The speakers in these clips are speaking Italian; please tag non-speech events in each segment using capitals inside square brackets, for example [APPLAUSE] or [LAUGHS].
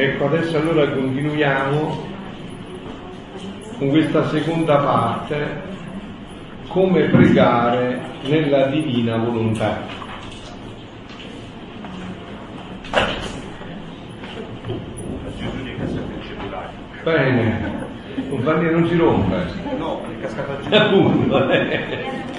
Ecco, adesso allora continuiamo con questa seconda parte, come pregare nella divina volontà. Bene, pannino non si rompe. No, è cascata giù. Appunto.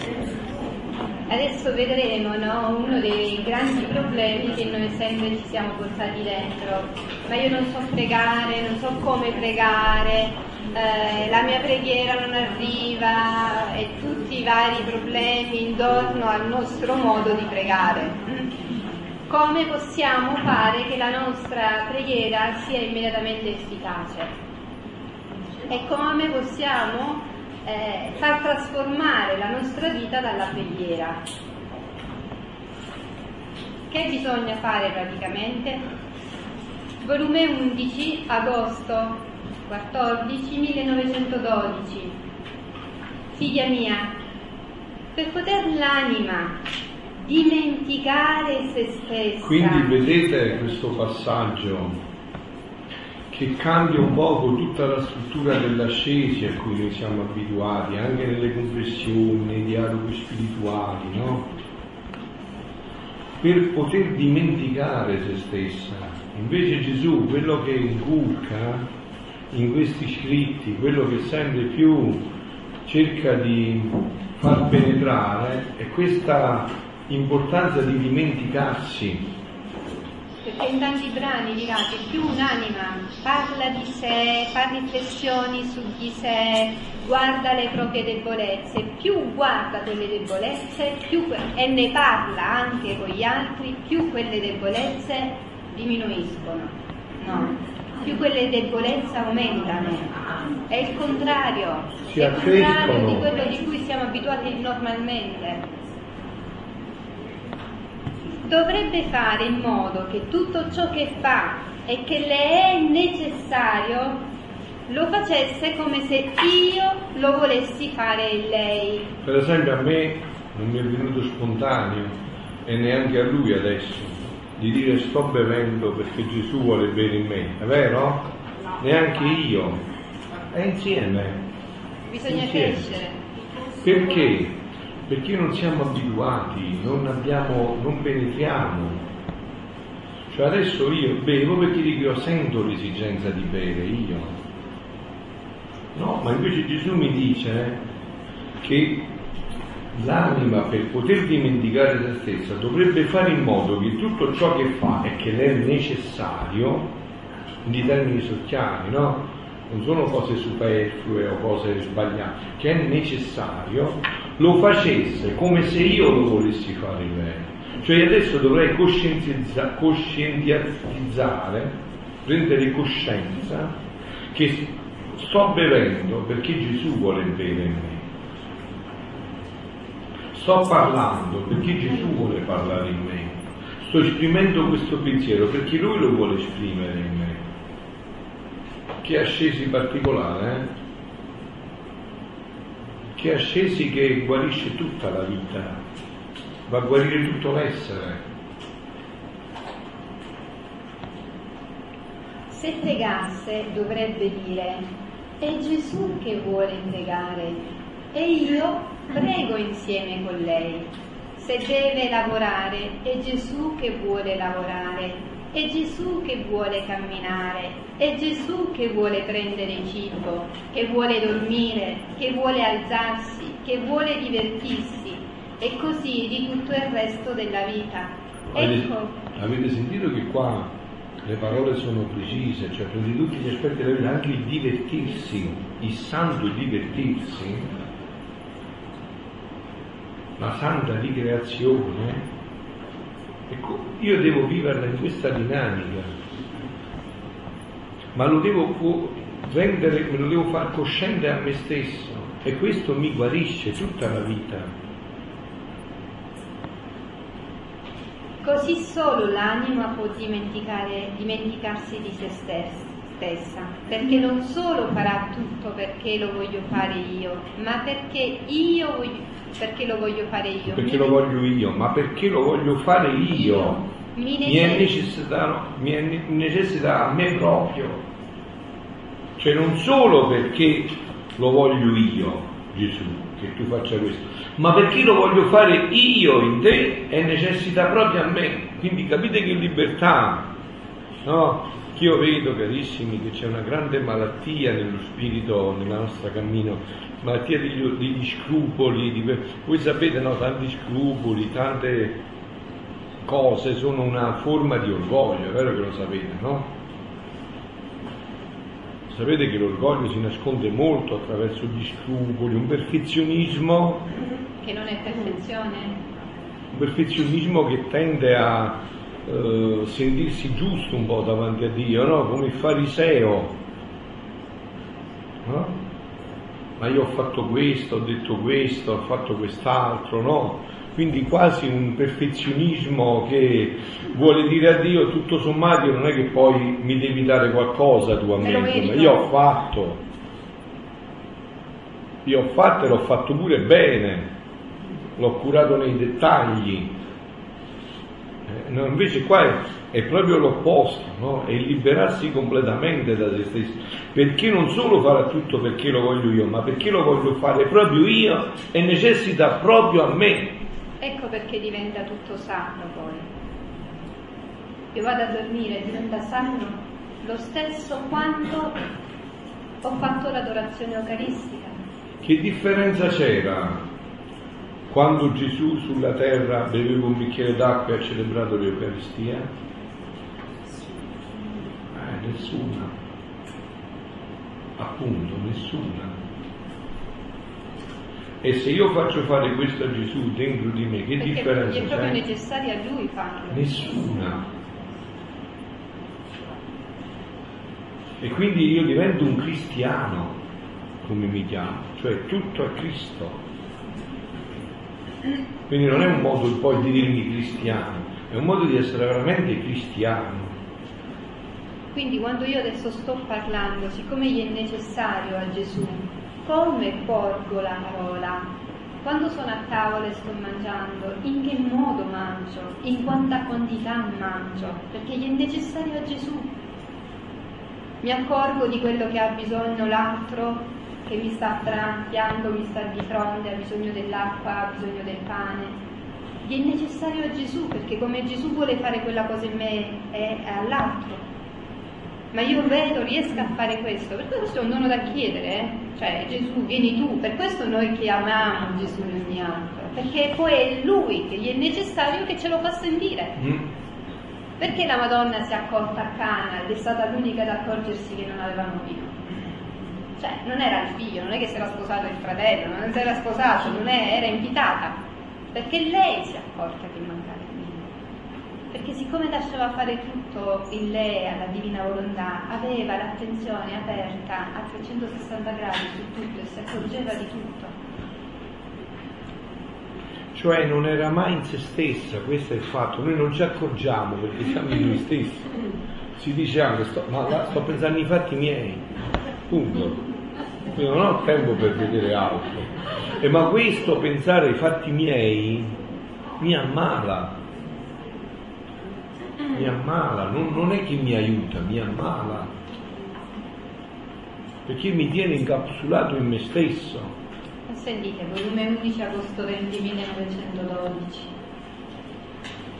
Adesso vedremo no, uno dei grandi problemi che noi sempre ci siamo portati dentro. Ma io non so pregare, non so come pregare, eh, la mia preghiera non arriva e tutti i vari problemi intorno al nostro modo di pregare. Come possiamo fare che la nostra preghiera sia immediatamente efficace? E come possiamo eh, far trasformare la nostra vita dalla preghiera. Che bisogna fare praticamente? Volume 11, agosto 14, 1912. Figlia mia, per poter l'anima dimenticare se stessa. Quindi vedete questo passaggio che cambia un poco tutta la struttura dell'ascesi a cui noi siamo abituati, anche nelle confessioni, nei dialoghi spirituali, no? Per poter dimenticare se stessa. Invece Gesù, quello che inculca in questi scritti, quello che sempre più cerca di far penetrare, è questa importanza di dimenticarsi perché in tanti brani dirà che più un'anima parla di sé, fa riflessioni su di sé, guarda le proprie debolezze, più guarda quelle debolezze più, e ne parla anche con gli altri, più quelle debolezze diminuiscono. No, più quelle debolezze aumentano. È il contrario, si è il contrario di quello di cui siamo abituati normalmente dovrebbe fare in modo che tutto ciò che fa e che le è necessario lo facesse come se io lo volessi fare lei. Per esempio a me non mi è venuto spontaneo e neanche a lui adesso di dire sto bevendo perché Gesù vuole bere in me, è vero? Neanche io. È insieme. Bisogna insieme. crescere. Perché? Perché non siamo abituati, non, abbiamo, non penetriamo. Cioè adesso io bevo perché dico io sento l'esigenza di bere, io. No, ma invece Gesù mi dice che l'anima per poter dimenticare se stessa dovrebbe fare in modo che tutto ciò che fa e che le è necessario, in termini sociali, no? Non sono cose superflue o cose sbagliate, che è necessario lo facesse come se io lo volessi fare bene. Cioè adesso dovrei coscientizza, coscientizzare, prendere coscienza che sto bevendo perché Gesù vuole bere in me. Sto parlando perché Gesù vuole parlare in me. Sto esprimendo questo pensiero perché Lui lo vuole esprimere in me. Che ascesi particolare, eh? Che ascesi che guarisce tutta la vita, va a guarire tutto l'essere. Se pregasse dovrebbe dire, è Gesù che vuole pregare e io prego insieme con lei. Se deve lavorare, è Gesù che vuole lavorare è Gesù che vuole camminare, è Gesù che vuole prendere cibo, che vuole dormire, che vuole alzarsi, che vuole divertirsi e così di tutto il resto della vita. Ecco. Avete, sentito che qua le parole sono precise, cioè prendi tutti gli aspetti della vita, anche il divertirsi, il santo divertirsi, la santa ricreazione Ecco, io devo viverla in questa dinamica, ma lo devo rendere, me lo devo far cosciente a me stesso e questo mi guarisce tutta la vita. Così solo l'anima può dimenticarsi di se stessa stessa, perché non solo farà tutto perché lo voglio fare io, ma perché io voglio, perché lo voglio fare io. Perché lo voglio io, ma perché lo voglio fare io. io. Mi mi è necessita. necessità, mi è ne- necessità a me proprio. Cioè non solo perché lo voglio io, Gesù, che tu faccia questo, ma perché lo voglio fare io in te è necessità proprio a me. Quindi capite che libertà, no? Io vedo, carissimi, che c'è una grande malattia nello spirito, nella nostra cammino, malattia degli, degli scrupoli, di, voi sapete, no, tanti scrupoli, tante cose sono una forma di orgoglio, è vero che lo sapete, no? Sapete che l'orgoglio si nasconde molto attraverso gli scrupoli, un perfezionismo, Che non è perfezione. un perfezionismo che tende a eh, sentirsi giusto un po' davanti a Dio, no? Come il fariseo, no? Ma io ho fatto questo, ho detto questo, ho fatto quest'altro, no? Quindi quasi un perfezionismo che vuole dire a Dio tutto sommato non è che poi mi devi dare qualcosa tu a Me merito. io ho fatto, io ho fatto e l'ho fatto pure bene, l'ho curato nei dettagli. Eh, no, invece qua è, è proprio l'opposto, no? è liberarsi completamente da se stessi, perché non solo farà tutto perché lo voglio io, ma perché lo voglio fare proprio io e necessita proprio a me. Ecco perché diventa tutto sacro poi. Io vado a dormire e diventa sacro lo stesso quanto ho fatto l'adorazione eucaristica. Che differenza c'era quando Gesù sulla terra beveva un bicchiere d'acqua e ha celebrato l'Eucaristia? Eh, nessuna. Appunto, nessuna. E se io faccio fare questo a Gesù dentro di me, che Perché differenza è proprio c'è? necessario a lui farlo. Nessuna. E quindi io divento un cristiano, come mi chiamo, cioè tutto a Cristo. Quindi non è un modo poi di dirmi cristiano, è un modo di essere veramente cristiano. Quindi quando io adesso sto parlando, siccome gli è necessario a Gesù, come porgo la parola? Quando sono a tavola e sto mangiando, in che modo mangio? In quanta quantità mangio? Perché gli è necessario a Gesù. Mi accorgo di quello che ha bisogno l'altro che mi sta fianco, mi sta di fronte, ha bisogno dell'acqua, ha bisogno del pane. Gli è necessario a Gesù perché come Gesù vuole fare quella cosa in me è all'altro ma io vedo, riesco a fare questo, perché questo è un dono da chiedere, eh? cioè Gesù vieni tu, per questo noi chiamiamo Gesù in ogni altro, perché poi è Lui che gli è necessario che ce lo fa sentire. Mm? Perché la Madonna si è accorta a Cana ed è stata l'unica ad accorgersi che non avevano vino? Cioè, non era il figlio, non è che si era sposato il fratello, non si era sposato, non è, era invitata, perché lei si è accorta che mancava il vino. Perché siccome lasciava fare tutto in lei alla divina volontà, aveva l'attenzione aperta a 360 gradi su tutto e si accorgeva di tutto. Cioè non era mai in se stessa, questo è il fatto, noi non ci accorgiamo perché siamo in noi stessi. Si dice anche, sto, ma sto pensando ai fatti miei, punto. Quindi non ho tempo per vedere altro. E ma questo pensare ai fatti miei mi ammala, mi ammala, non, non è che mi aiuta, mi ammala, perché mi tiene incapsulato in me stesso. Sentite, volume 11 agosto 20 1912.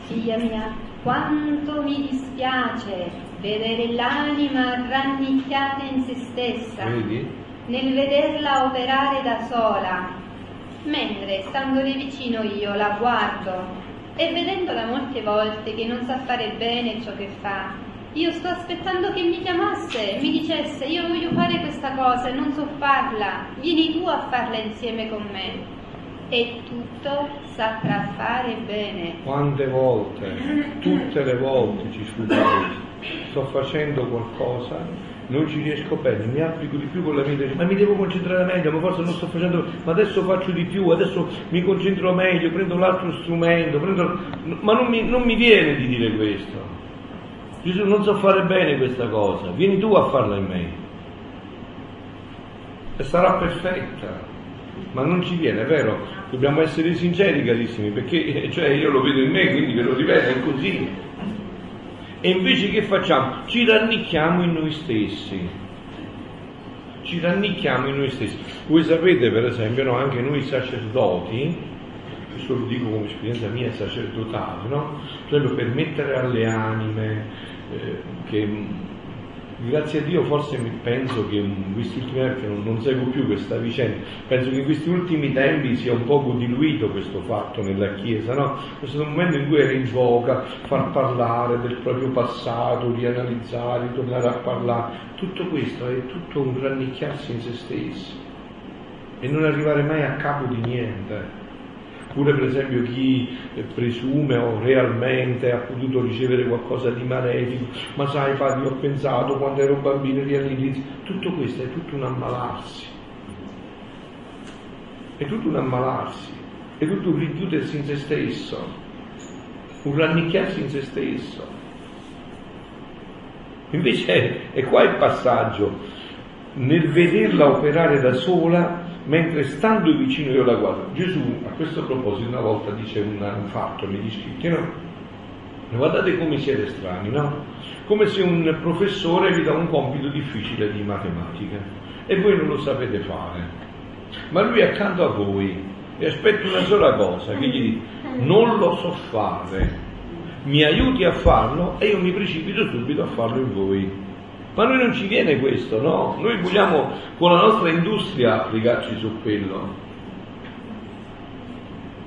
Figlia mia, quanto mi dispiace vedere l'anima rannicchiata in se stessa, Vedi? Nel vederla operare da sola, mentre standole vicino io la guardo e vedendola molte volte che non sa fare bene ciò che fa, io sto aspettando che mi chiamasse mi dicesse io voglio fare questa cosa e non so farla, vieni tu a farla insieme con me. E tutto saprà fare bene. Quante volte, tutte le volte ci sfugge questo. Sto facendo qualcosa, non ci riesco bene, mi applico di più con la idea, ma mi devo concentrare meglio, ma forse non sto facendo, ma adesso faccio di più, adesso mi concentro meglio, prendo l'altro strumento, prendo... ma non mi, non mi viene di dire questo. Gesù non so fare bene questa cosa, vieni tu a farla in me. E sarà perfetta, ma non ci viene, vero? Dobbiamo essere sinceri, carissimi, perché cioè, io lo vedo in me, quindi ve lo ripeto, è così. E invece che facciamo? Ci rannicchiamo in noi stessi. Ci rannicchiamo in noi stessi. Voi sapete, per esempio, no, anche noi sacerdoti, questo lo dico come esperienza mia sacerdotale, no? Cioè per mettere alle anime eh, che grazie a Dio forse penso che in questi ultimi tempi non, non, seguo più questa vicenda, penso che in questi ultimi tempi sia un poco diluito questo fatto nella Chiesa, no? Questo è un momento in cui era in voga far parlare del proprio passato, rianalizzare, ritornare a parlare, tutto questo è tutto un rannicchiarsi in se stessi e non arrivare mai a capo di niente. Oppure per esempio chi presume o realmente ha potuto ricevere qualcosa di malefico, ma sai padre ho pensato quando ero bambino lì all'inizio, tutto questo è tutto un ammalarsi, è tutto un ammalarsi, è tutto un richiudersi in se stesso, un rannicchiarsi in se stesso. Invece è qua il passaggio, nel vederla operare da sola mentre stando vicino io la guardo. Gesù a questo proposito una volta dice un fatto negli scritti, no? Guardate come siete strani, no? Come se un professore vi dà un compito difficile di matematica e voi non lo sapete fare. Ma lui è accanto a voi e aspetta una sola cosa, che gli dica non lo so fare, mi aiuti a farlo e io mi precipito subito a farlo in voi. Ma noi non ci viene questo, no? Noi vogliamo con la nostra industria applicarci su quello.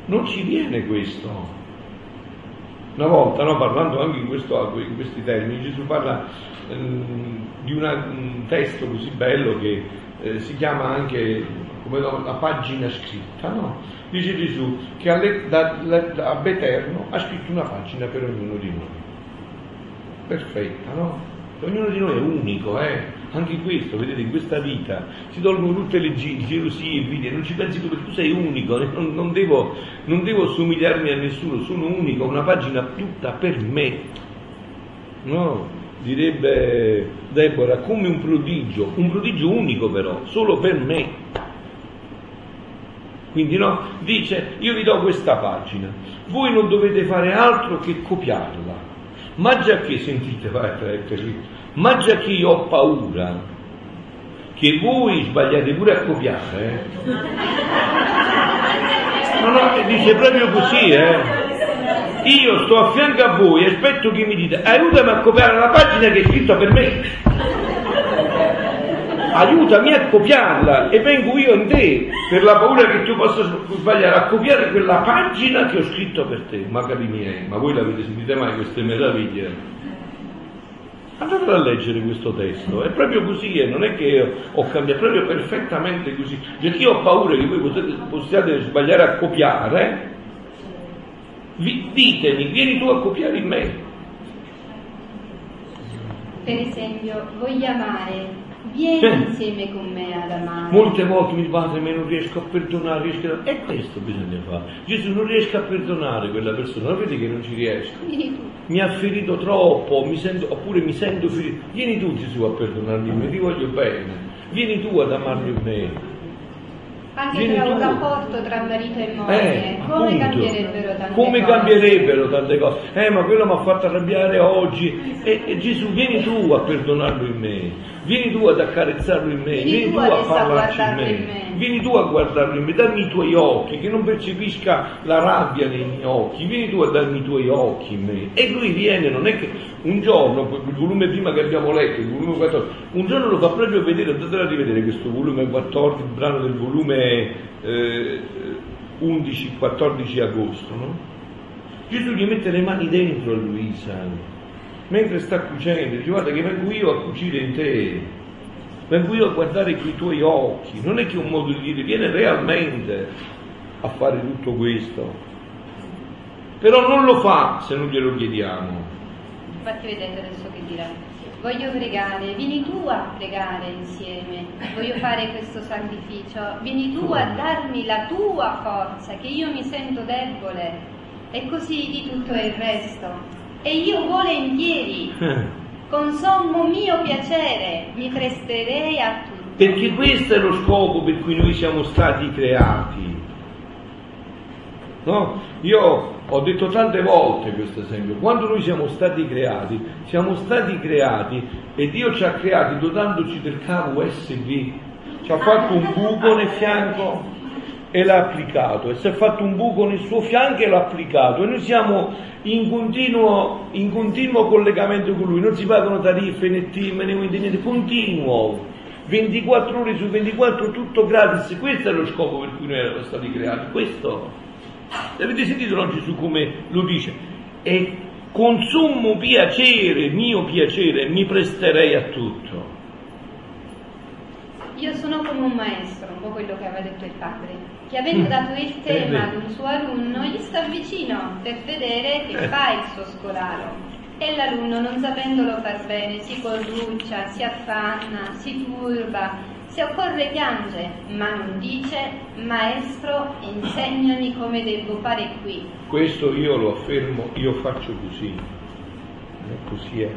Non ci viene questo. Una volta, no, parlando anche in, questo, in, questi termini, Gesù parla eh, di una, un testo così bello che eh, si chiama anche come la pagina scritta, no? Dice Gesù che alle, da, da, ab eterno ha scritto una pagina per ognuno di noi. Perfetta, no? Ognuno di noi è unico, eh? Anche questo, vedete, in questa vita si tolgono tutte le gelosie, invidie, non ci pensi tu perché tu sei unico, eh? non, non, devo, non devo somigliarmi a nessuno, sono unico, una pagina tutta per me. No, direbbe Deborah, come un prodigio, un prodigio unico però, solo per me. Quindi no, dice, io vi do questa pagina, voi non dovete fare altro che copiarla ma già che, sentite, ma già che io ho paura che voi sbagliate pure a copiare, eh? no, no, dice proprio così, eh? Io sto a fianco a voi e aspetto che mi dite aiutami a copiare la pagina che è scritta per me aiutami a copiarla e vengo io in te per la paura che tu possa sbagliare a copiare quella pagina che ho scritto per te. Ma cari miei, ma voi l'avete sentite mai queste meraviglie? Andate a leggere questo testo, è proprio così, e non è che ho cambiato, è proprio perfettamente così. Perché io ho paura che voi possiate, possiate sbagliare a copiare, vi, ditemi, vieni tu a copiare in me. Per esempio, voglio amare Vieni cioè, insieme con me ad amare. Molte volte mi padre me non riesco a perdonare, riesco a... e questo bisogna fare. Gesù non riesco a perdonare quella persona, vedi che non ci riesco. Mi ha ferito troppo, mi sento, oppure mi sento ferito. Vieni tu Gesù a perdonarmi, mi ti voglio bene. Vieni tu ad amarmi me. Anche Vieni tra un rapporto tra marito e moglie, eh, come appunto, cambierebbero tante come cose? cambierebbero tante cose? Eh, ma quello mi ha fatto arrabbiare oggi. E, e Gesù, vieni tu a perdonarlo in me vieni tu ad accarezzarlo in me, vieni, vieni tu, a parlarci in me. in me, vieni tu a guardarlo in me, dammi i tuoi occhi, che non percepisca la rabbia nei miei occhi, vieni tu a darmi i tuoi occhi in me. E lui viene, non è che un giorno, il volume prima che abbiamo letto, il volume 14, un giorno lo fa proprio vedere, andatelo a rivedere questo volume 14, il brano del volume eh, 11-14 agosto, no? Gesù gli mette le mani dentro a Luisa mentre sta cucendo, dice guarda che vengo io a cucire in te, vengo io a guardare con i tuoi occhi, non è che un modo di dire, viene realmente a fare tutto questo, però non lo fa se non glielo chiediamo. Infatti vedete adesso che dirà, voglio pregare, vieni tu a pregare insieme, voglio fare questo sacrificio, vieni tu a darmi la tua forza, che io mi sento debole, e così di tutto il resto e io volentieri, [LAUGHS] con sommo mio piacere, mi presterei a tutti. Perché questo è lo scopo per cui noi siamo stati creati. No? Io ho detto tante volte questo esempio, quando noi siamo stati creati, siamo stati creati e Dio ci ha creati dotandoci del cavo USB, ci ha fatto un buco nel fianco e l'ha applicato, e si è fatto un buco nel suo fianco e l'ha applicato, e noi siamo in continuo, in continuo collegamento con lui, non si pagano tariffe né team né niente, continuo. 24 ore su 24 tutto gratis, questo è lo scopo per cui noi eravamo stati creati, questo. Avete sentito no, Gesù come lo dice? E con sommo piacere, mio piacere, mi presterei a tutto. Io sono come un maestro, un po' quello che aveva detto il padre, che avendo dato il tema ad un suo alunno, gli sta vicino per vedere che fa il suo scolaro. E l'alunno, non sapendolo far bene, si corruccia, si affanna, si turba, se occorre piange, ma non dice, maestro, insegnami come devo fare qui. Questo io lo affermo, io faccio così, così è.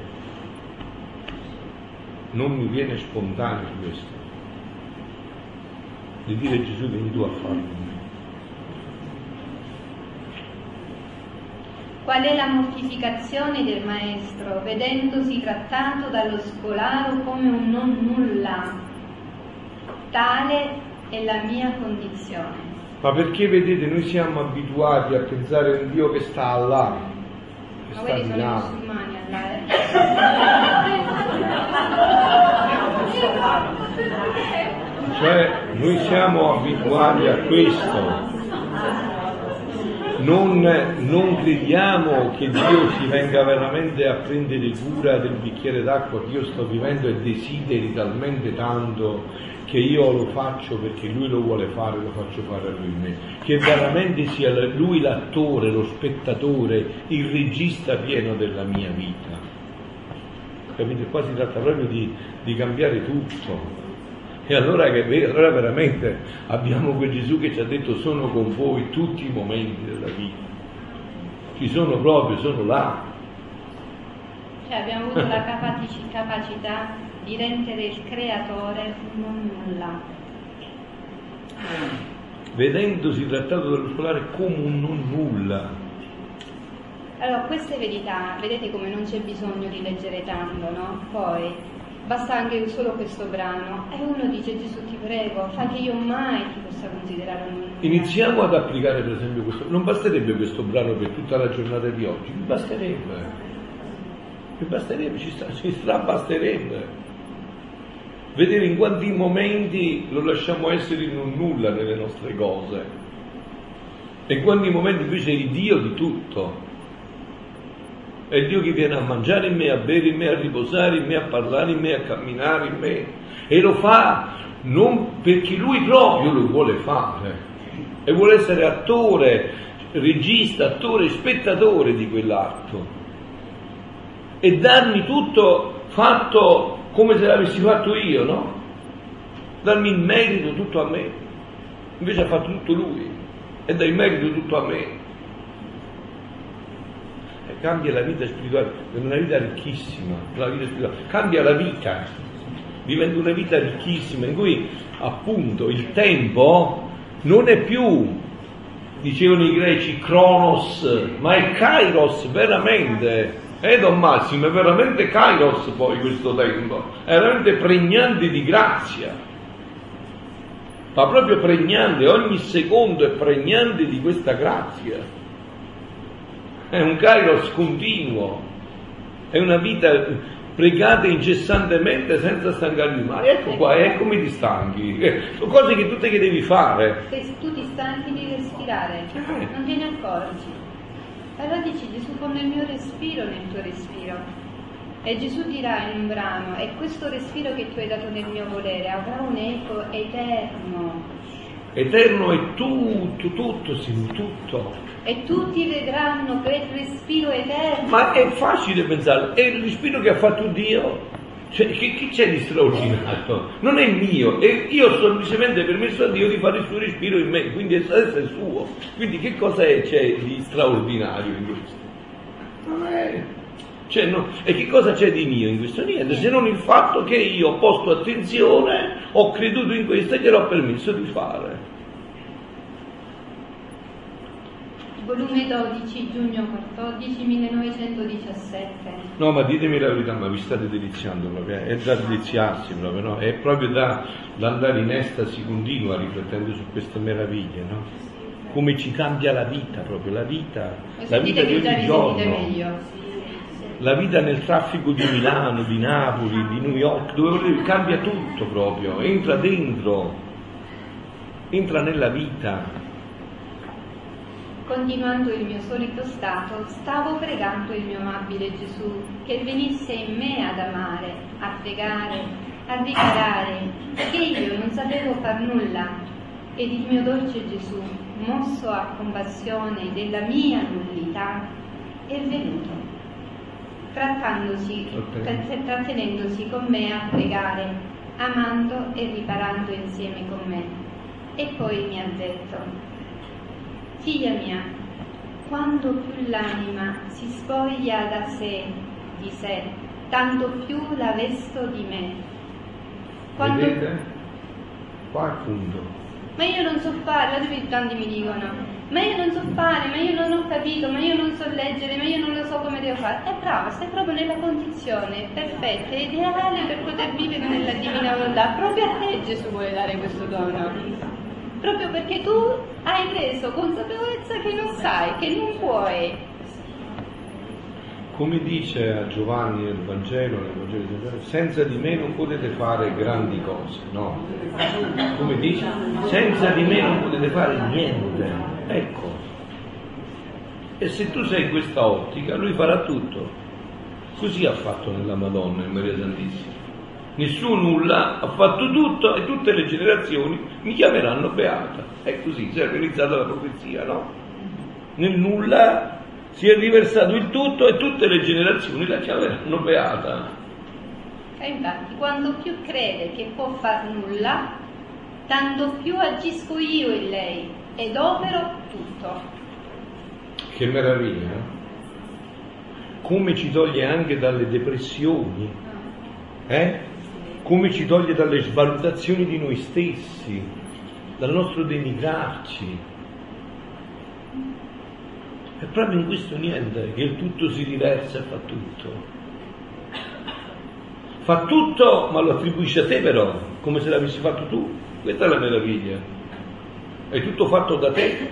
Non mi viene spontaneo questo, di dire Gesù vieni tu a farlo. Qual è la mortificazione del maestro, vedendosi trattato dallo scolaro come un non nulla, Tale è la mia condizione. Ma perché vedete, noi siamo abituati a pensare a un Dio che sta là, che Ma sta di sono i là. musulmani là, eh. [LAUGHS] [LAUGHS] [LAUGHS] Cioè, noi siamo abituati a questo. Non, non crediamo che Dio si venga veramente a prendere cura del bicchiere d'acqua che io sto vivendo e desideri talmente tanto che io lo faccio perché lui lo vuole fare, lo faccio fare a lui me. Che veramente sia lui l'attore, lo spettatore, il regista pieno della mia vita. Capite? Qua si tratta proprio di, di cambiare tutto. E allora, che, allora veramente abbiamo quel Gesù che ci ha detto sono con voi tutti i momenti della vita. Ci sono proprio, sono là. Cioè abbiamo avuto la capaci- capacità di rendere il creatore non nulla. Vedendosi trattato dallo scolare come un non nulla. Allora, queste verità, vedete come non c'è bisogno di leggere tanto, no? Poi basta anche solo questo brano e uno dice Gesù ti prego, fa che io mai ti possa considerare un nulla. Iniziamo ad applicare per esempio questo. Non basterebbe questo brano per tutta la giornata di oggi, mi basterebbe. Mi basterebbe, ci, sta, ci strabasterebbe. Vedere in quanti momenti lo lasciamo essere in un nulla nelle nostre cose. E in quanti momenti invece è il Dio di tutto. È Dio che viene a mangiare in me, a bere in me, a riposare in me, a parlare in me, a camminare in me. E lo fa non perché lui proprio lo vuole fare. E vuole essere attore, regista, attore, spettatore di quell'atto. E darmi tutto fatto come se l'avessi fatto io, no? Darmi il merito tutto a me. Invece ha fatto tutto lui e dà il merito tutto a me. E cambia la vita spirituale, è una vita ricchissima, la vita spirituale. cambia la vita, diventa una vita ricchissima in cui appunto il tempo non è più, dicevano i greci, Kronos, ma è Kairos veramente. Eh Don Massimo, è veramente Kairos poi questo tempo, è veramente pregnante di grazia, ma proprio pregnante, ogni secondo è pregnante di questa grazia. È un Kairos continuo, è una vita pregata incessantemente senza stancarvi mai. Ecco qua, ecco come ti stanchi. Sono cose che tutte che devi fare. Se tu ti stanchi di respirare, Eh. non te ne accorgi. Allora dici Gesù come il mio respiro nel tuo respiro. E Gesù dirà in un brano, e questo respiro che tu hai dato nel mio volere avrà un eco eterno. Eterno è tutto, tutto, sì, tutto. E tutti vedranno quel respiro eterno. Ma è facile pensare, è il respiro che ha fatto Dio. Cioè, che, che c'è di straordinario? Non è mio, e io ho semplicemente permesso a Dio di fare il suo respiro in me, quindi adesso è suo. Quindi che cosa c'è di straordinario in questo? Non è. Cioè, no, e che cosa c'è di mio in questo? Niente, se non il fatto che io ho posto attenzione, ho creduto in questo e gliel'ho permesso di fare. volume 12, giugno 14, 1917. No, ma ditemi la verità, ma vi state deliziando proprio, eh? è da deliziarsi proprio, no? È proprio da, da andare in estasi continua riflettendo su queste meraviglie, no? Come ci cambia la vita proprio, la vita, la vita di ogni giorno. La vita nel traffico di Milano, di Napoli, di New York, dove cambia tutto proprio, entra dentro, entra nella vita. Continuando il mio solito stato, stavo pregando il mio amabile Gesù che venisse in me ad amare, a pregare, a dichiarare che io non sapevo far nulla ed il mio dolce Gesù, mosso a compassione della mia nullità, è venuto, trattandosi, trattenendosi con me a pregare, amando e riparando insieme con me. E poi mi ha detto, Figlia mia, quando più l'anima si spoglia da sé, di sé, tanto più la vesto di me. Quando... Vedete? Qua è punto. Ma io non so fare, la tanti mi dicono, ma io non so fare, ma io non ho capito, ma io non so leggere, ma io non lo so come devo fare. È brava, stai proprio nella condizione perfetta e ideale per poter vivere nella divina volontà. Proprio a te Gesù vuole dare questo dono proprio perché tu hai preso consapevolezza che non sai, che non puoi. Come dice a Giovanni nel Vangelo, nel Vangelo di Giovanni, senza di me non potete fare grandi cose, no? Come dice, senza di me non potete fare niente, ecco. E se tu sei in questa ottica, lui farà tutto. Così ha fatto nella Madonna, in Maria Santissima nessuno nulla, ha fatto tutto e tutte le generazioni mi chiameranno beata. È così, si è realizzata la profezia, no? Nel nulla si è riversato il tutto e tutte le generazioni la chiameranno beata. E infatti, quando più crede che può far nulla, tanto più agisco io in lei ed opero tutto. Che meraviglia! Eh? Come ci toglie anche dalle depressioni, eh? come ci toglie dalle svalutazioni di noi stessi, dal nostro denigrarci. È proprio in questo niente che il tutto si riversa e fa tutto. Fa tutto, ma lo attribuisce a te però, come se l'avessi fatto tu. Questa è la meraviglia. È tutto fatto da te.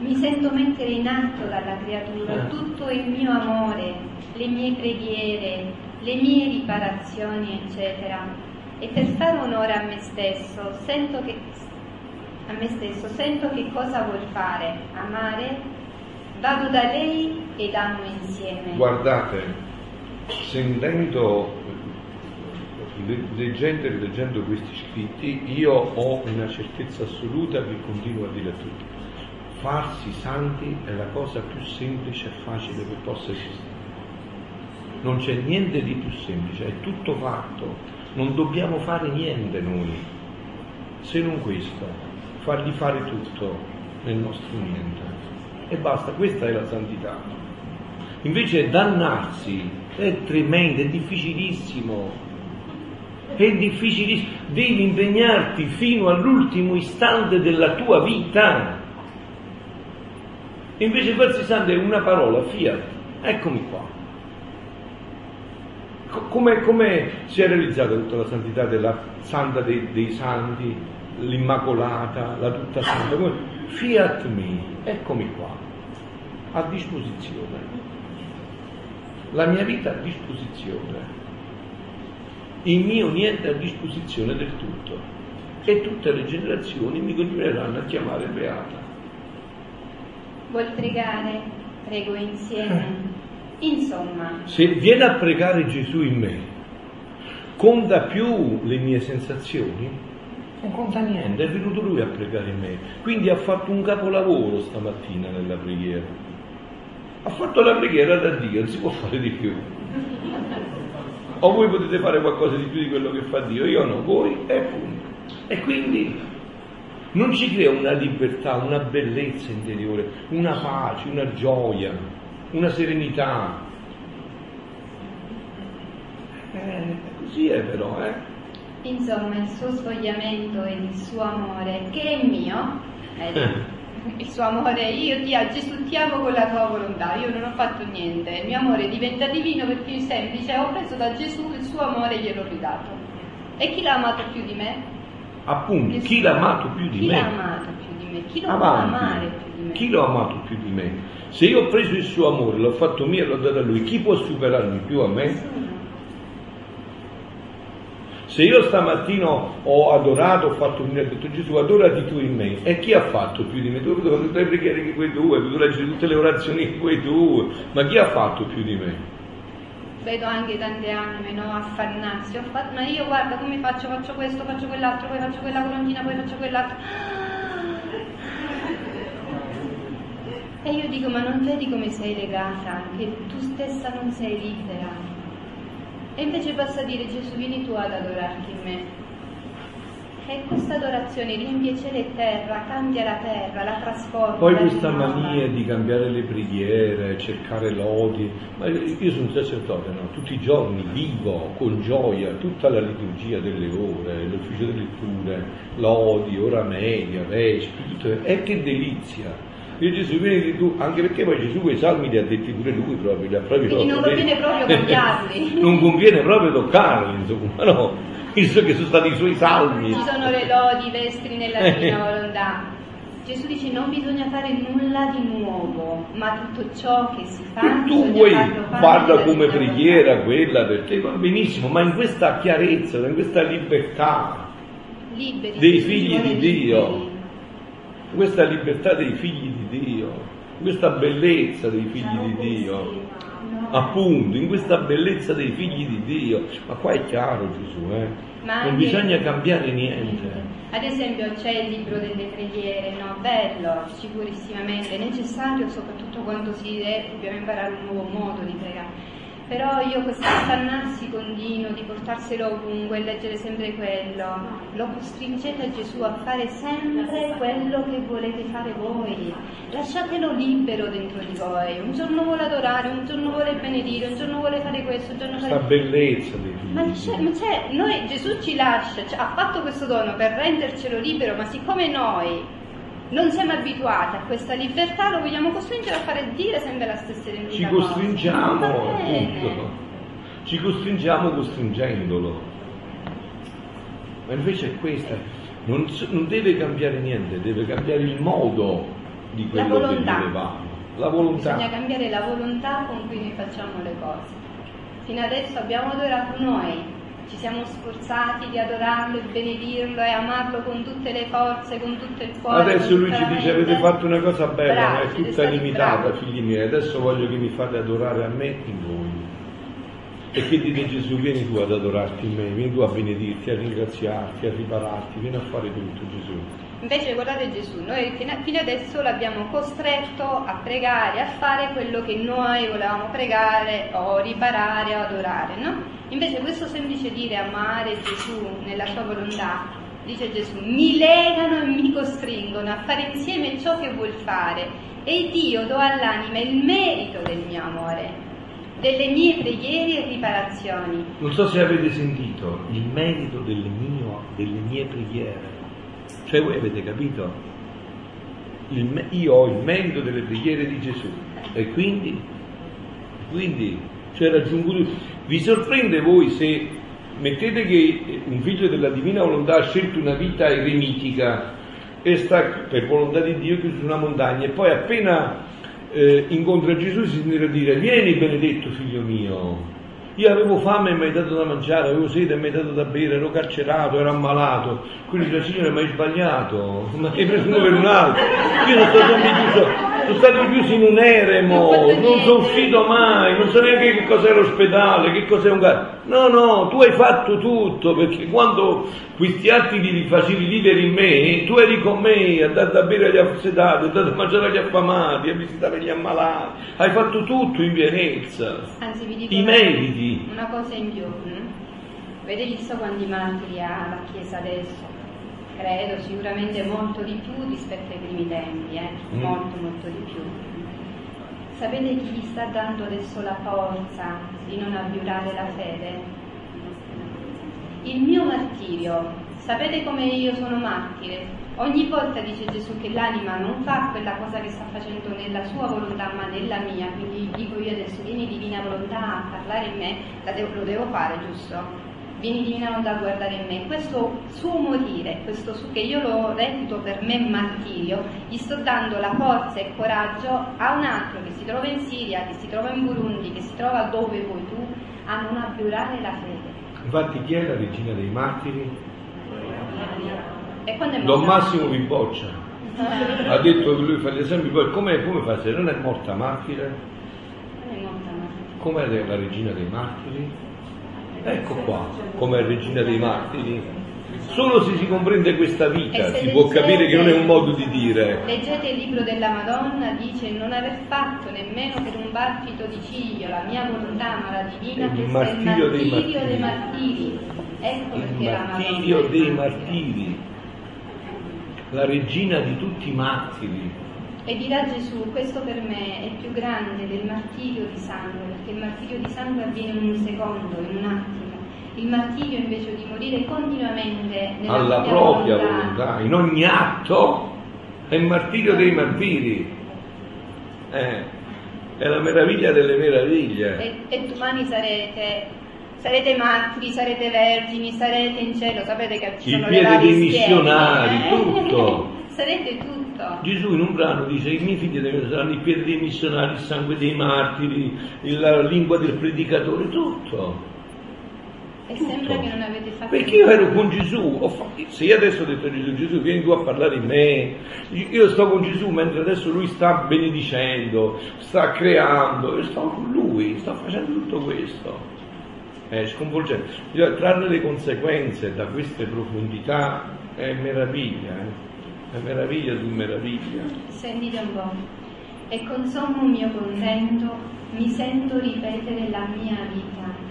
Mi sento mettere in atto dalla creatura eh. tutto il mio amore, le mie preghiere, le mie riparazioni, eccetera. E per fare onore a me stesso, sento che, a me stesso, sento che cosa vuol fare, amare, vado da lei ed amo insieme. Guardate, sentendo, leggendo e rileggendo questi scritti, io ho una certezza assoluta che continuo a dire a tutti. Farsi santi è la cosa più semplice e facile che possa esistere non c'è niente di più semplice, è tutto fatto, non dobbiamo fare niente noi, se non questo, fargli fare tutto nel nostro niente. E basta, questa è la santità. Invece dannarsi è tremendo, è difficilissimo, è difficilissimo, devi impegnarti fino all'ultimo istante della tua vita. Invece farsi santo è una parola, fiat, eccomi qua come, come, si è realizzata tutta la santità della santa dei, dei santi, l'immacolata, la tutta santa? Fiat mi, eccomi qua, a disposizione. La mia vita a disposizione. Il mio niente a disposizione del tutto. E tutte le generazioni mi continueranno a chiamare beata. Vuol pregare? Prego insieme. Eh. Insomma. Se viene a pregare Gesù in me, conta più le mie sensazioni? Non conta niente, è venuto lui a pregare me. Quindi ha fatto un capolavoro stamattina nella preghiera. Ha fatto la preghiera da Dio, non si può fare di più. O voi potete fare qualcosa di più di quello che fa Dio, io no, voi e punto. E quindi non ci crea una libertà, una bellezza interiore, una pace, una gioia una serenità. Eh, così è però, eh. Insomma, il suo svogliamento e il suo amore, che è mio, eh, [LAUGHS] il suo amore, io ti, Gesù ti amo con la tua volontà, io non ho fatto niente, il mio amore diventa divino perché io semplice ho preso da Gesù il suo amore e gliel'ho ridato. E chi l'ha amato più di me? Appunto, Nessuno. chi l'ha amato più di chi me? Chi l'ha amato più di me? Chi lo Avanti. può amare più di me? Chi l'ha amato più di me? Se io ho preso il suo amore, l'ho fatto mio e l'ho dato a lui, chi può superarmi più a me? Nessuno. Se io stamattina ho adorato, ho fatto un detto Gesù, adorati tu in me. E chi ha fatto più di me? Tu hai fatto tutte le preghiere che quei tu, hai potuto leggere tutte le orazioni che quei tu, ma chi ha fatto più di me? Vedo anche tante anime no, affannarsi, fatto, ma io guarda come faccio, faccio questo, faccio quell'altro, poi faccio quella colonnina, poi faccio quell'altro. E io dico, ma non vedi come sei legata, che tu stessa non sei libera. E invece basta dire Gesù vieni tu ad adorarti in me. E questa adorazione riempie cielo e terra, cambia la terra, la trasforma. Poi questa mania di cambiare le preghiere, cercare lodi, ma io sono sacerdote, no? tutti i giorni vivo con gioia tutta la liturgia delle ore, l'ufficio delle letture, lodi, ora media, reci, tutto, e che delizia! Io Gesù vieni di tu, anche perché poi Gesù quei salmi li ha detti pure lui proprio, li ha proprio Quindi non conviene proprio cambiarli. [LAUGHS] non conviene proprio toccarli, insomma, no, visto che sono stati i suoi salmi. Ci sono le lodi, vestri nella divina volontà. Gesù dice non bisogna fare nulla di nuovo, ma tutto ciò che si fa. E tu vuoi farla come preghiera quella per te, va benissimo, ma in questa chiarezza, in questa libertà liberi, dei figli di Dio. Questa libertà dei figli di Dio, questa bellezza dei figli di Dio, appunto, in questa bellezza dei figli di Dio. Ma qua è chiaro Gesù, eh? non bisogna cambiare niente. Ad esempio c'è il libro delle preghiere, no? bello, sicurissimamente, necessario soprattutto quando si deve, dobbiamo imparare un nuovo modo di pregare però io questo affannarsi continuo di portarselo ovunque e leggere sempre quello, lo costringete a Gesù a fare sempre quello che volete fare voi. Lasciatelo libero dentro di voi. Un giorno vuole adorare, un giorno vuole benedire, un giorno vuole fare questo, un giorno fare... Questa bellezza dei figli. Ma ma c'è, noi, Gesù ci lascia, cioè, ha fatto questo dono per rendercelo libero, ma siccome noi non siamo abituati a questa libertà, lo vogliamo costringere a fare dire sempre la stessa identità. Ci costringiamo, appunto. Ci costringiamo costringendolo. Ma invece è questa, non, non, deve cambiare niente, deve cambiare il modo di quello che fare. La volontà. Bisogna cambiare la volontà con cui noi facciamo le cose. Fino adesso abbiamo adorato noi, ci siamo sforzati di adorarlo e benedirlo e amarlo con tutte le forze, con tutto il cuore. Adesso lui ci dice avete fatto una cosa bella, bravi, ma è tutta limitata, bravi. figli miei, adesso voglio che mi fate adorare a me in voi. E che dite Gesù, vieni tu ad adorarti in me, vieni tu a benedirti, a ringraziarti, a ripararti, vieni a fare tutto Gesù. Invece guardate Gesù, noi fino adesso l'abbiamo costretto a pregare, a fare quello che noi volevamo pregare o riparare o adorare, no? Invece questo semplice dire amare Gesù nella sua volontà, dice Gesù, mi legano e mi costringono a fare insieme ciò che vuol fare e Dio do all'anima il merito del mio amore, delle mie preghiere e riparazioni. Non so se avete sentito il merito delle mie, delle mie preghiere. Cioè voi avete capito? Il, io ho il merito delle preghiere di Gesù e quindi, quindi cioè raggiungo. Vi sorprende voi se mettete che un figlio della divina volontà ha scelto una vita eremitica e sta per volontà di Dio chiuso su una montagna e poi appena eh, incontra Gesù si sentirà dire vieni benedetto figlio mio io avevo fame e mi hai dato da mangiare, avevo sete e mi hai dato da bere, ero carcerato, ero ammalato. Quindi la Signore mi hai sbagliato, ma hai preso uno per un altro. Io sto sempre chiuso, sono stato chiuso in un eremo, non sono uscito mai, non so neanche che cos'è l'ospedale, che cos'è un gatto. No, no, tu hai fatto tutto, perché quando questi atti li facevi vivere in me, tu eri con me, a dare da bere agli affsetati, a dare da mangiare agli affamati, a visitare gli ammalati, hai fatto tutto in pienezza. Anzi, vi dico I meriti una cosa in più. Hm? Avete visto quanti martiri ha la Chiesa adesso? Credo sicuramente molto di più rispetto ai primi tempi, eh? mm. molto molto di più. Sapete chi gli sta dando adesso la forza di non avviolare la fede? Il mio martirio. Sapete come io sono martire? Ogni volta dice Gesù che l'anima non fa quella cosa che sta facendo nella sua volontà ma nella mia, quindi dico io adesso vieni divina volontà a parlare in me, devo, lo devo fare giusto? Vieni divina volontà a guardare in me. Questo suo morire, questo su che io lo reputo per me martirio, gli sto dando la forza e coraggio a un altro che si trova in Siria, che si trova in Burundi, che si trova dove vuoi tu, a non abiurare la fede. Infatti chi è la regina dei martiri? Don? Massimo vi boccia. Ha detto che lui fa gli esempi, poi come, come fa se non è morta martire? Quando è morta Maria? Com'è la regina dei martiri? Ecco qua, come regina dei martiri. Solo se si comprende questa vita si può leggete- capire che non è un modo di dire. Leggete il libro della Madonna, dice non aver fatto nemmeno per un battito di ciglio la mia volontà ma la divina, Il è il martirio dei martirio dei martiri. martiri. Ecco Il perché la Madonna martirio dei martiri, la regina di tutti i martiri. E dirà Gesù, questo per me è più grande del martirio di sangue, perché il martirio di sangue avviene in un secondo, in un attimo. Il martirio invece di morire continuamente alla propria volontà, in ogni atto, è il martirio dei martiri. Eh, è la meraviglia delle meraviglie. E, e domani sarete, sarete martiri, sarete vergini, sarete in cielo, sapete che ci Il sono le varie dei schiere, missionari, eh? tutto. [LAUGHS] sarete tutto. Gesù in un brano dice i miei figli devono- saranno i piedi dei missionari, il sangue dei martiri, la lingua del predicatore, tutto. E sembra che non avete fatto Perché io ero con Gesù, fatto- se io adesso ho detto a Gesù, Gesù vieni tu a parlare in me, io sto con Gesù mentre adesso lui sta benedicendo, sta creando, io sto con lui, sto facendo tutto questo. È sconvolgente. Trarre le conseguenze da queste profondità è meraviglia, eh? È meraviglia su meraviglia. Sentite un po'. E con sommo mio contento mi sento ripetere la mia vita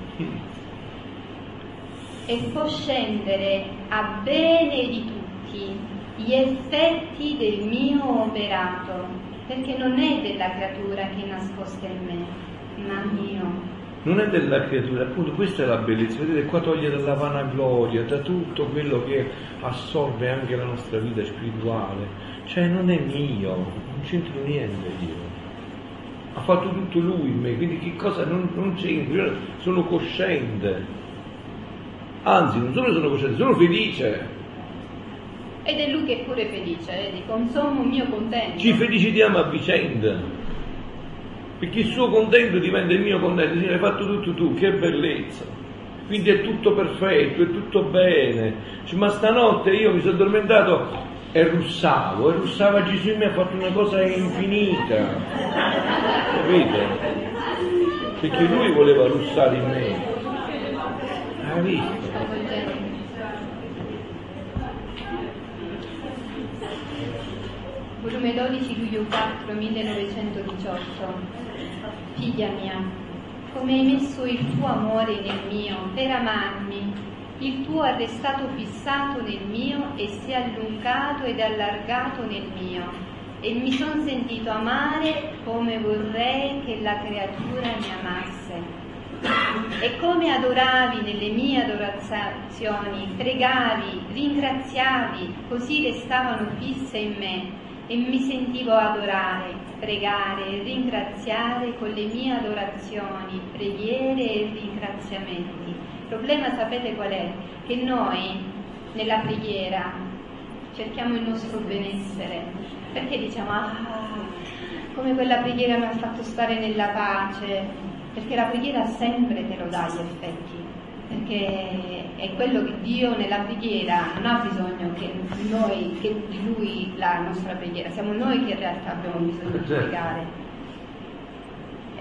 e può scendere a bene di tutti gli effetti del mio operato, perché non è della creatura che è nascosta in me, ma mio. Non è della creatura, appunto questa è la bellezza, vedete qua toglie dalla vanagloria, da tutto quello che assorbe anche la nostra vita spirituale, cioè non è mio, non c'entro niente io. Ha fatto tutto lui in me, quindi che cosa non, non c'entro, io sono cosciente. Anzi, non solo sono cosciente, sono felice. Ed è lui che è pure felice, vedi, con sommo mio contento. Ci felicitiamo a vicenda. Perché il suo contento diventa il mio contento, Signore, hai fatto tutto tu, che bellezza. Quindi è tutto perfetto, è tutto bene. Dice, ma stanotte io mi sono addormentato e russavo, e russava Gesù e mi ha fatto una cosa infinita. Capite? Perché lui voleva russare in me. Sconvolgente. Volume 12, luglio 4, 1918. Figlia mia, come hai messo il tuo amore nel mio per amarmi, il tuo è restato fissato nel mio e si è allungato ed allargato nel mio. E mi son sentito amare come vorrei che la creatura mi amasse. E come adoravi nelle mie adorazioni, pregavi, ringraziavi, così restavano fisse in me e mi sentivo adorare, pregare, ringraziare con le mie adorazioni, preghiere e ringraziamenti. Il problema sapete qual è? Che noi nella preghiera cerchiamo il nostro benessere, perché diciamo ah, come quella preghiera mi ha fatto stare nella pace, perché la preghiera sempre te lo dà gli effetti, perché è quello che Dio nella preghiera non ha bisogno che noi, che di Lui la nostra preghiera, siamo noi che in realtà abbiamo bisogno di Certo. pregare.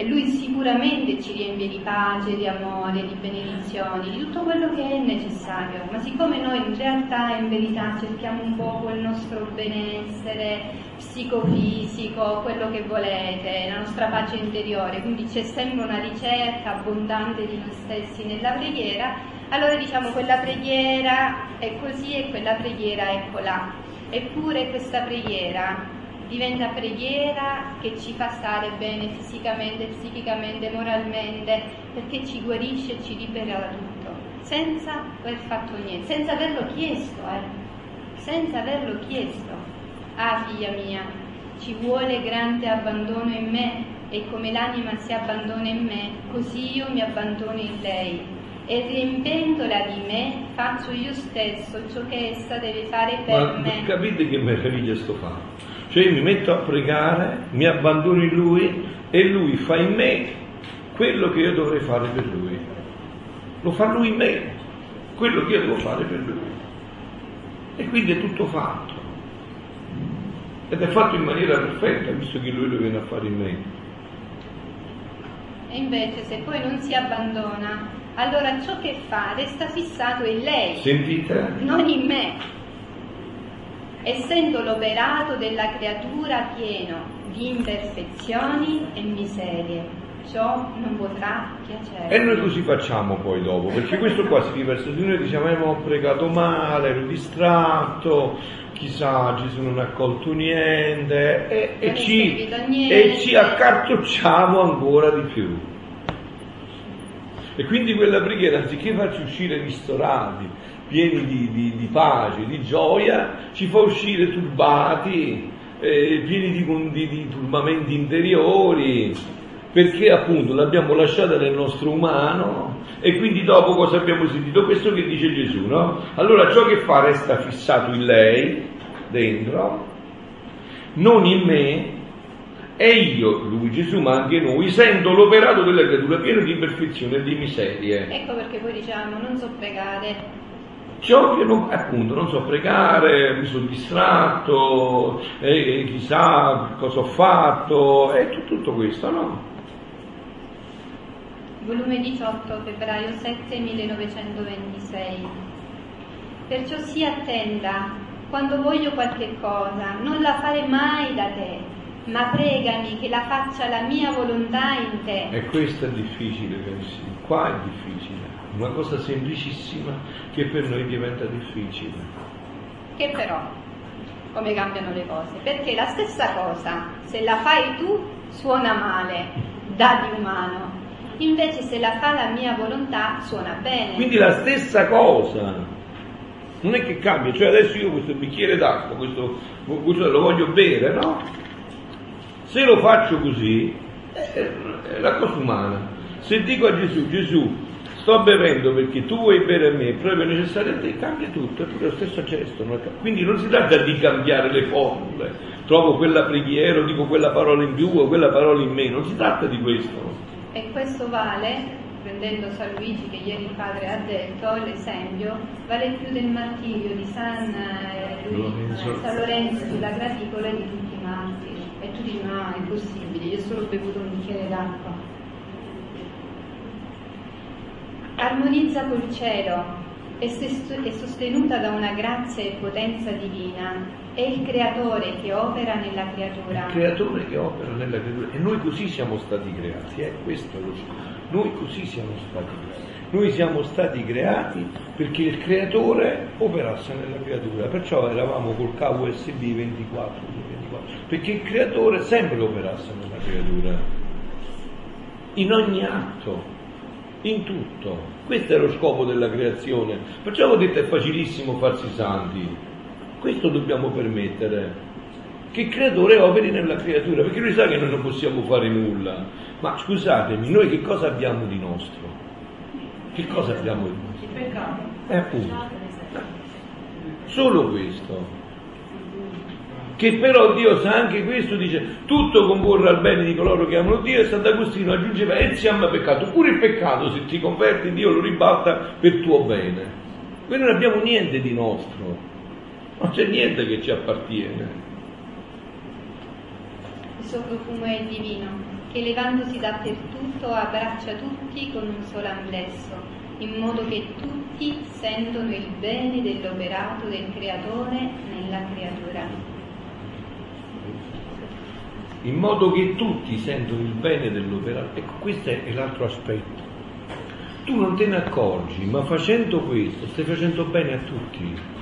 E Lui sicuramente ci riempie di pace, di amore, di benedizioni, di tutto quello che è necessario, ma siccome noi in realtà in verità cerchiamo un po' il nostro benessere psicofisico, quello che volete, la nostra pace interiore, quindi c'è sempre una ricerca abbondante di noi stessi nella preghiera, allora diciamo quella preghiera è così e quella preghiera è colà. Eppure questa preghiera diventa preghiera che ci fa stare bene fisicamente, psichicamente, moralmente, perché ci guarisce e ci libera da tutto, senza aver fatto niente, senza averlo chiesto, eh. senza averlo chiesto. Ah, figlia mia, ci vuole grande abbandono in me e come l'anima si abbandona in me, così io mi abbandono in lei. E riempendola di me, faccio io stesso ciò che essa deve fare per Ma me. capite che meraviglia sto fatto? Cioè io mi metto a pregare, mi abbandono in lui e lui fa in me quello che io dovrei fare per lui. Lo fa lui in me, quello che io devo fare per lui. E quindi è tutto fatto. Ed è fatto in maniera perfetta, visto che lui lo viene a fare in me. E invece se poi non si abbandona, allora ciò che fa resta fissato in lei, Sentite? non in me. Essendo l'operato della creatura pieno di imperfezioni e miserie, ciò non potrà piacere. E noi così facciamo poi dopo, perché questo qua si su di noi e diciamo, eh, ma ho pregato male, ero distratto, chissà Gesù non ha colto niente, e, e ci, niente. e ci accartocciamo ancora di più. E quindi quella preghiera, anziché farci uscire ristorati, pieni di, di- di pace, di gioia, ci fa uscire turbati, eh, pieni di, di- turbamenti interiori, perché appunto l'abbiamo lasciata nel nostro umano e quindi dopo cosa abbiamo sentito? Questo che dice Gesù, no? Allora ciò che fa resta fissato in lei, dentro, non in me, e io, lui Gesù, ma anche noi, sento l'operato della creatura pieno di imperfezione e di miserie. Ecco perché poi diciamo non so pregare, Ciò che non, appunto non so pregare, mi sono distratto, e, e chissà cosa ho fatto, e tu- tutto questo, no? volume 18, febbraio 7, 1926. Perciò sii attenta, quando voglio qualche cosa, non la fare mai da te, ma pregami che la faccia la mia volontà in te. E questo è difficile, pensi. Qua è difficile. Una cosa semplicissima che per noi diventa difficile. Che però, come cambiano le cose? Perché la stessa cosa, se la fai tu, suona male, dà di umano. Invece se la fa la mia volontà, suona bene. Quindi la stessa cosa. Non è che cambia, cioè adesso io questo bicchiere d'acqua, questo, questo lo voglio bere, no? Se lo faccio così, è, è la cosa umana. Se dico a Gesù, Gesù, sto bevendo perché tu vuoi bere a me, proprio necessario a te, cambia tutto, è proprio lo stesso gesto. non Quindi non si tratta di cambiare le formule, trovo quella preghiera, o dico quella parola in più o quella parola in meno, non si tratta di questo. E questo vale, prendendo San Luigi che ieri il padre ha detto, l'esempio, vale più del martirio di San, eh, Lorenzo. San Lorenzo sulla graticola e di tutti i martiri. E tu dici, no, è impossibile, io ho solo bevuto un bicchiere d'acqua. Armonizza col cielo, è sos- è sostenuta da una grazia e potenza divina, è il creatore che opera nella creatura. Il creatore che opera nella creatura e noi così siamo stati creati, eh? questo è lo. Noi così siamo stati creati. Noi siamo stati creati perché il creatore operasse nella creatura, perciò eravamo col cavo USB 24, 24 perché il creatore sempre operasse nella creatura, in ogni atto, in tutto. Questo è lo scopo della creazione. Perciò avevo detto è facilissimo farsi santi. Questo dobbiamo permettere. Che il creatore operi nella creatura, perché lui sa che noi non possiamo fare nulla. Ma scusatemi, noi che cosa abbiamo di nostro? Che cosa abbiamo di nostro? Il peccato. Eh, appunto. Solo questo. Che però Dio sa anche questo, dice tutto concorre al bene di coloro che amano Dio e Sant'Agostino aggiungeva e siamo peccato. Pure il peccato, se ti converti, Dio lo ribalta per tuo bene. Noi non abbiamo niente di nostro, non c'è niente che ci appartiene. Il suo profumo è divino, che levandosi dappertutto abbraccia tutti con un solo amplesso, in modo che tutti sentono il bene dell'operato del Creatore nella creatura. In modo che tutti sentono il bene dell'operato. Ecco, questo è l'altro aspetto. Tu non te ne accorgi, ma facendo questo stai facendo bene a tutti.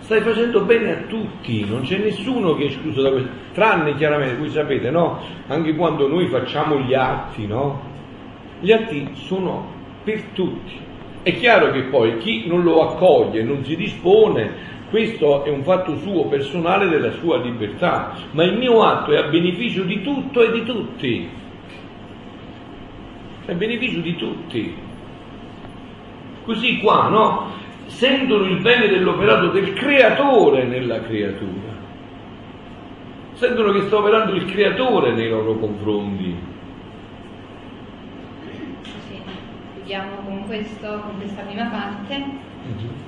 Stai facendo bene a tutti, non c'è nessuno che è escluso da questo, tranne chiaramente, voi sapete, no? Anche quando noi facciamo gli atti, no? Gli atti sono per tutti, È chiaro che poi chi non lo accoglie, non si dispone, questo è un fatto suo personale della sua libertà, ma il mio atto è a beneficio di tutto e di tutti. È a beneficio di tutti. Così qua, no? Sentono il bene dell'operato del creatore nella creatura. Sentono che sta operando il creatore nei loro confronti. Sì, chiudiamo con, questo, con questa prima parte.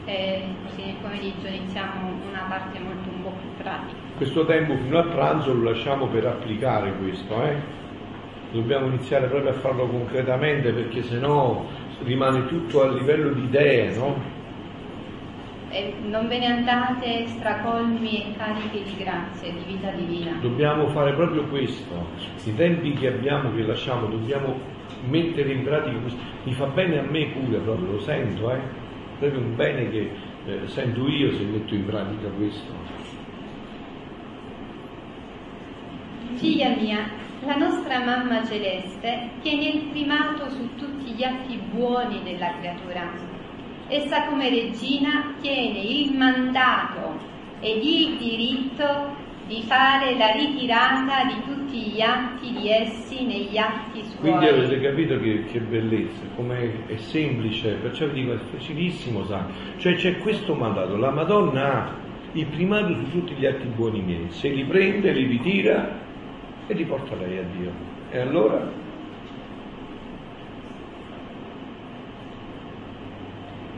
E così nel pomeriggio iniziamo una parte molto un po' più pratica. Questo tempo fino a pranzo lo lasciamo per applicare questo, eh? Dobbiamo iniziare proprio a farlo concretamente perché sennò rimane tutto a livello di idee, no? E non ve ne andate stracolmi e cariche di grazia, di vita divina. Dobbiamo fare proprio questo. I tempi che abbiamo, che lasciamo, dobbiamo mettere in pratica questo. Mi fa bene a me pure, proprio lo sento, eh? Proprio un bene che eh, sento io se metto in pratica questo. Figlia mia, la nostra mamma celeste tiene il primato su tutti gli atti buoni della creatura essa come regina tiene il mandato ed il diritto di fare la ritirata di tutti gli atti di essi negli atti suoi. Quindi avete capito che, che bellezza, come è semplice, perciò vi dico è facilissimo, sa. Cioè c'è questo mandato, la Madonna ha il primato su tutti gli atti buoni miei, se li prende, li ritira e li porta lei a Dio. E allora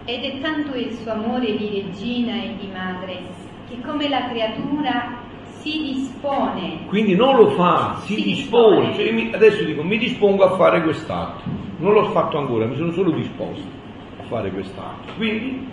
ed è tanto il suo amore di regina e di madre che come la creatura si dispone. Quindi non lo fa, si, si dispone. dispone. Cioè, adesso dico, mi dispongo a fare quest'atto. Non l'ho fatto ancora, mi sono solo disposto a fare quest'atto. Quindi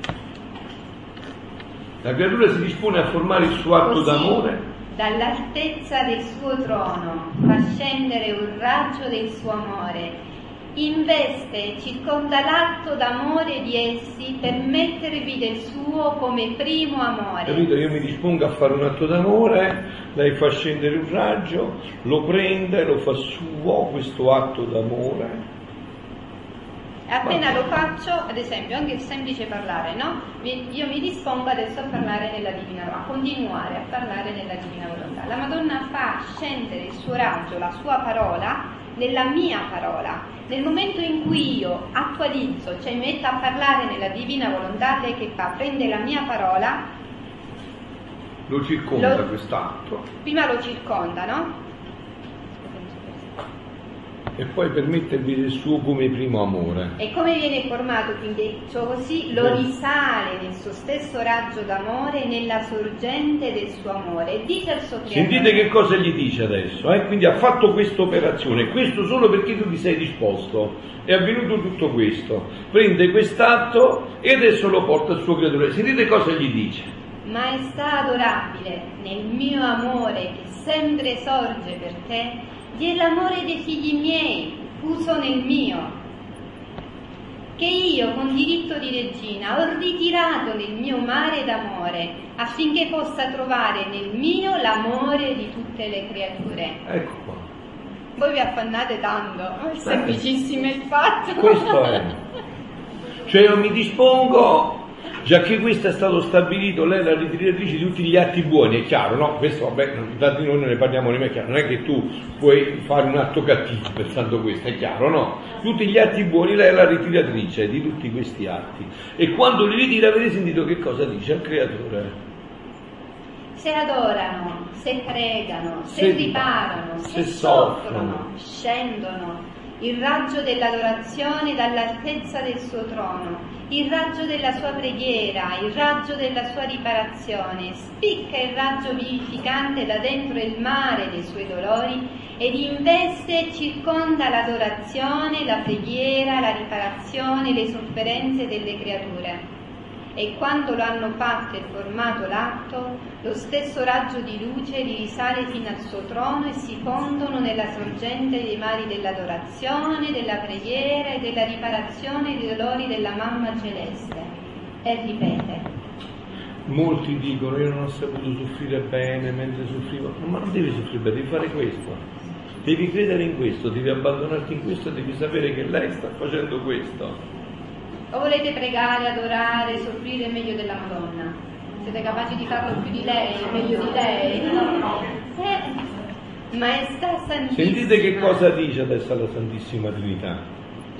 la creatura si dispone a formare il suo atto Così, d'amore. Dall'altezza del suo trono fa scendere un raggio del suo amore investe e circonda l'atto d'amore di essi per mettervi del suo come primo amore. Capito? Io mi dispongo a fare un atto d'amore, lei fa scendere un raggio, lo prende, lo fa suo questo atto d'amore. Appena lo faccio, ad esempio, anche il semplice parlare, no? Io mi dispongo adesso a parlare nella divina volontà, a continuare a parlare nella divina volontà. La Madonna fa scendere il suo raggio, la sua parola, nella mia parola. Nel momento in cui io attualizzo, cioè mi metto a parlare nella divina volontà, lei che fa? Prende la mia parola. Lo circonda lo, quest'atto. Prima lo circonda, no? E poi per mettervi del suo come primo amore. E come viene formato quindi ciò così? Lo risale nel suo stesso raggio d'amore nella sorgente del suo amore. Dice al suo creatore. Sentite che cosa gli dice adesso, eh? quindi ha fatto questa operazione, questo solo perché tu ti sei disposto, è avvenuto tutto questo. Prende quest'atto e adesso lo porta al suo creatore. Sentite cosa gli dice. Maestà adorabile, nel mio amore che sempre sorge per te, di l'amore dei figli miei, fuso nel mio, che io con diritto di regina ho ritirato nel mio mare d'amore affinché possa trovare nel mio l'amore di tutte le creature. Ecco qua. Voi vi affannate tanto, è semplicissimo il fatto. Questo è. Cioè io mi dispongo già che questo è stato stabilito, lei è la ritiratrice di tutti gli atti buoni, è chiaro, no? Questo vabbè, infatti noi non ne parliamo nemmeno, è chiaro, non è che tu puoi fare un atto cattivo pensando questo, è chiaro, no? Tutti gli atti buoni, lei è la ritiratrice di tutti questi atti. E quando li ritira avete sentito che cosa dice al creatore? se adorano, se pregano, se, se riparano, se, se soffrono, scendono, il raggio dell'adorazione dall'altezza del suo trono, il raggio della sua preghiera, il raggio della sua riparazione, spicca il raggio vivificante da dentro il mare dei suoi dolori ed investe e circonda l'adorazione, la preghiera, la riparazione, le sofferenze delle creature e quando lo hanno fatto e formato l'atto, lo stesso raggio di luce risale fino al suo trono e si fondono nella sorgente dei mari dell'adorazione, della preghiera e della riparazione dei dolori della mamma celeste. E ripete. Molti dicono io non ho saputo soffrire bene mentre soffrivo, ma non devi soffrire bene, devi fare questo. Devi credere in questo, devi abbandonarti in questo, devi sapere che lei sta facendo questo O volete pregare, adorare, soffrire meglio della Madonna? Siete capaci di farlo più di lei, meglio di lei? Eh, Maestà Santissima. Sentite che cosa dice adesso la Santissima Trinità.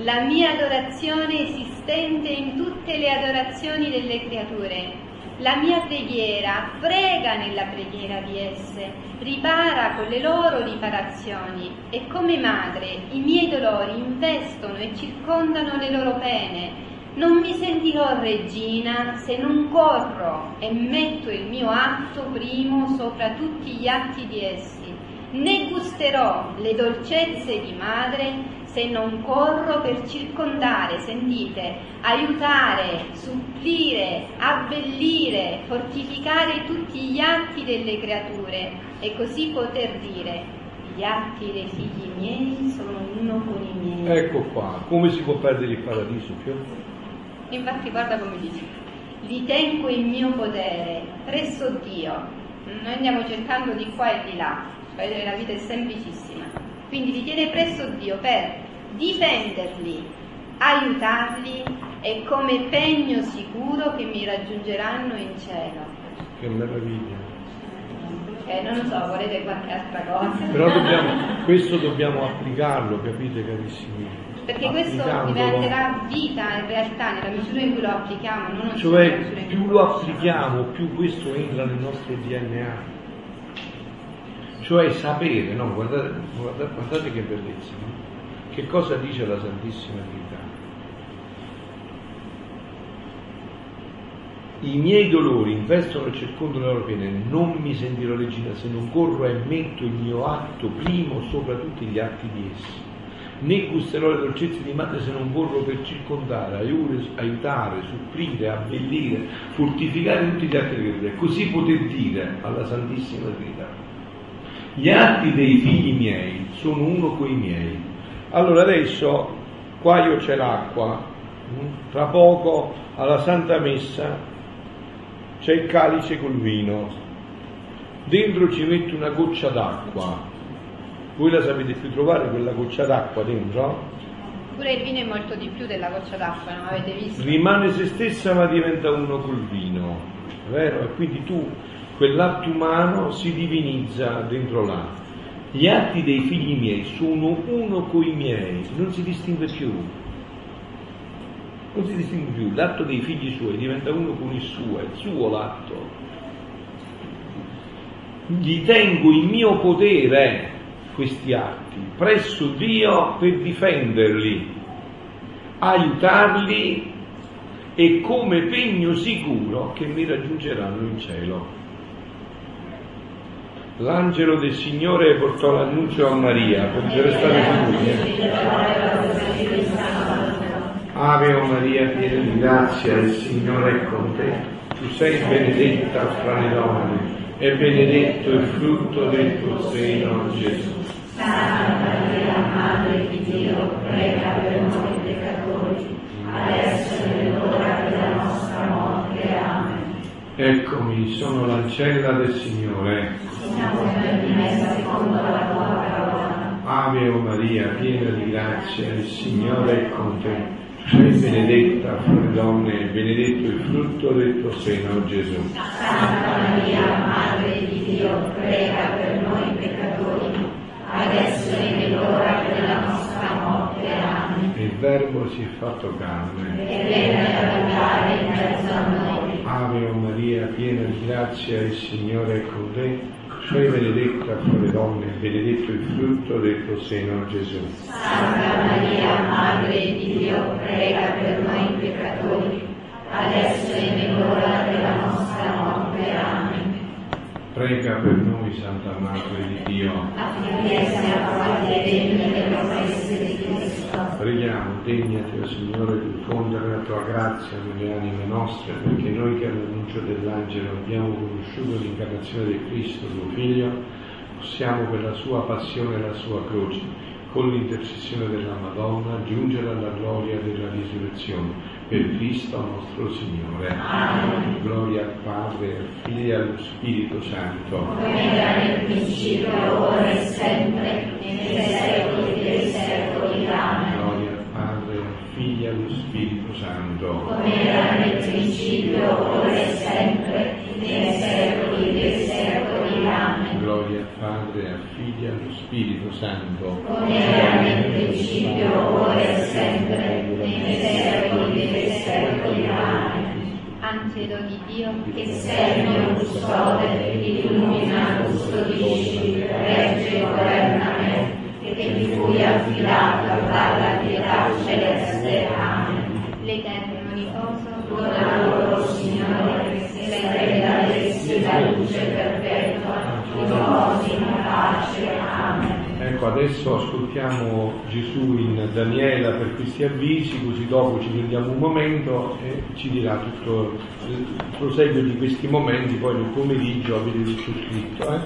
La mia adorazione esistente in tutte le adorazioni delle creature. La mia preghiera prega nella preghiera di esse, ripara con le loro riparazioni e come madre i miei dolori investono e circondano le loro pene. Non mi sentirò regina se non corro e metto il mio atto primo sopra tutti gli atti di essi, né gusterò le dolcezze di madre se non corro per circondare, sentite, aiutare, supplire, abbellire, fortificare tutti gli atti delle creature e così poter dire, gli atti dei figli miei sono uno con i miei. Ecco qua, come si può perdere il paradiso, Fio? Infatti guarda come dice, li tengo in mio potere, presso Dio. Noi andiamo cercando di qua e di là, vedere la vita è semplicissima. Quindi li tiene presso Dio per difenderli, aiutarli e come pegno sicuro che mi raggiungeranno in cielo. Che meraviglia. Eh, non lo so, volete qualche altra cosa? Però dobbiamo, questo dobbiamo applicarlo, capite carissimi? Perché questo diventerà vita in realtà nella misura in cui lo applichiamo, non Cioè, più lo applichiamo, più questo entra nel nostro DNA. Cioè sapere, no? Guardate, guardate, guardate che bellezza, no? Che cosa dice la Santissima Trinità? I miei dolori investono e circondano le loro pene, non mi sentirò regina se non corro e metto il mio atto primo sopra tutti gli atti di essi. Né gusterò le dolcezze di madre se non corro per circondare, aiutare, supplire, abbellire, fortificare tutti gli atti di creatura. E così poter dire alla Santissima Trinità. Gli atti dei figli miei sono uno coi miei. Allora adesso qua io c'è l'acqua, mm? tra poco alla Santa Messa c'è il calice col vino, dentro ci metto una goccia d'acqua. Voi la sapete più trovare quella goccia d'acqua dentro? Pure il vino è molto di più della goccia d'acqua, non avete visto? Rimane se stessa ma diventa uno col vino, vero? E quindi tu, quell'atto umano si divinizza dentro là. Gli atti dei figli miei sono uno coi miei, non si distingue più. Non si distingue più, l'atto dei figli suoi diventa uno con il suo, è il suo l'atto. Gli tengo in mio potere questi atti presso Dio per difenderli, aiutarli e come pegno sicuro che mi raggiungeranno in cielo. L'angelo del Signore portò l'annuncio a Maria, potete restare seduti. Ave Maria, piena di grazia, il Signore è con te. Tu sei benedetta fra le donne e benedetto il frutto del tuo seno, Gesù. Santa Maria, Madre di Dio, prega per noi peccatori, adesso è l'ora della nostra morte. Amen. Eccomi, sono l'ancella del Signore. Siamo dimessa secondo la tua parola. Ave o Maria, piena di grazia, il Signore è con te. Sei benedetta fra le donne e benedetto il frutto del tuo seno, Gesù. Santa Maria, Madre di Dio, prega per noi peccatori, adesso è nell'ora della nostra morte. Amen. Il Verbo si è fatto carne. E venne ad abitare in mezzo a noi. Ave o Maria, piena di grazia, il Signore è con te. Sei benedetta fra le donne benedetto il frutto del tuo seno, Gesù. Santa Maria, Madre di Dio, prega per noi peccatori, adesso è nell'ora della nostra morte. Prega per noi, Santa Madre di Dio. Affinché siamo fatti degni delle promesse di Cristo. Preghiamo, degnati, o Signore, di diffondere la tua grazia nelle anime nostre, perché noi che all'annuncio dell'angelo abbiamo conosciuto l'incarnazione di Cristo, tuo Figlio, possiamo per la sua passione e la sua croce, con l'intercessione della Madonna, giungere alla gloria della risurrezione. Per Cristo nostro Signore. Amen. Gloria al Padre, al Figlio e allo Spirito Santo. Come era nel principio, ora e sempre, nei secoli dei secoli. Amen. Gloria al Padre, al Figlio e allo Spirito Santo. come era nel principio, ora e sempre, nei secoli dei secoli. Amen. Gloria al Padre, al Figlio e allo Spirito Santo. come era nel principio, ora e sempre, Angelo di Dio, Che sei il mio custode, illumina, custodisci, regge e governa me, che ti fui affidata dalla pietà celeste. Amen. Ecco, adesso ascoltiamo Gesù in Daniela per questi avvisi, così dopo ci prendiamo un momento e ci dirà tutto il proseguio di questi momenti, poi nel pomeriggio avete tutto scritto. Eh?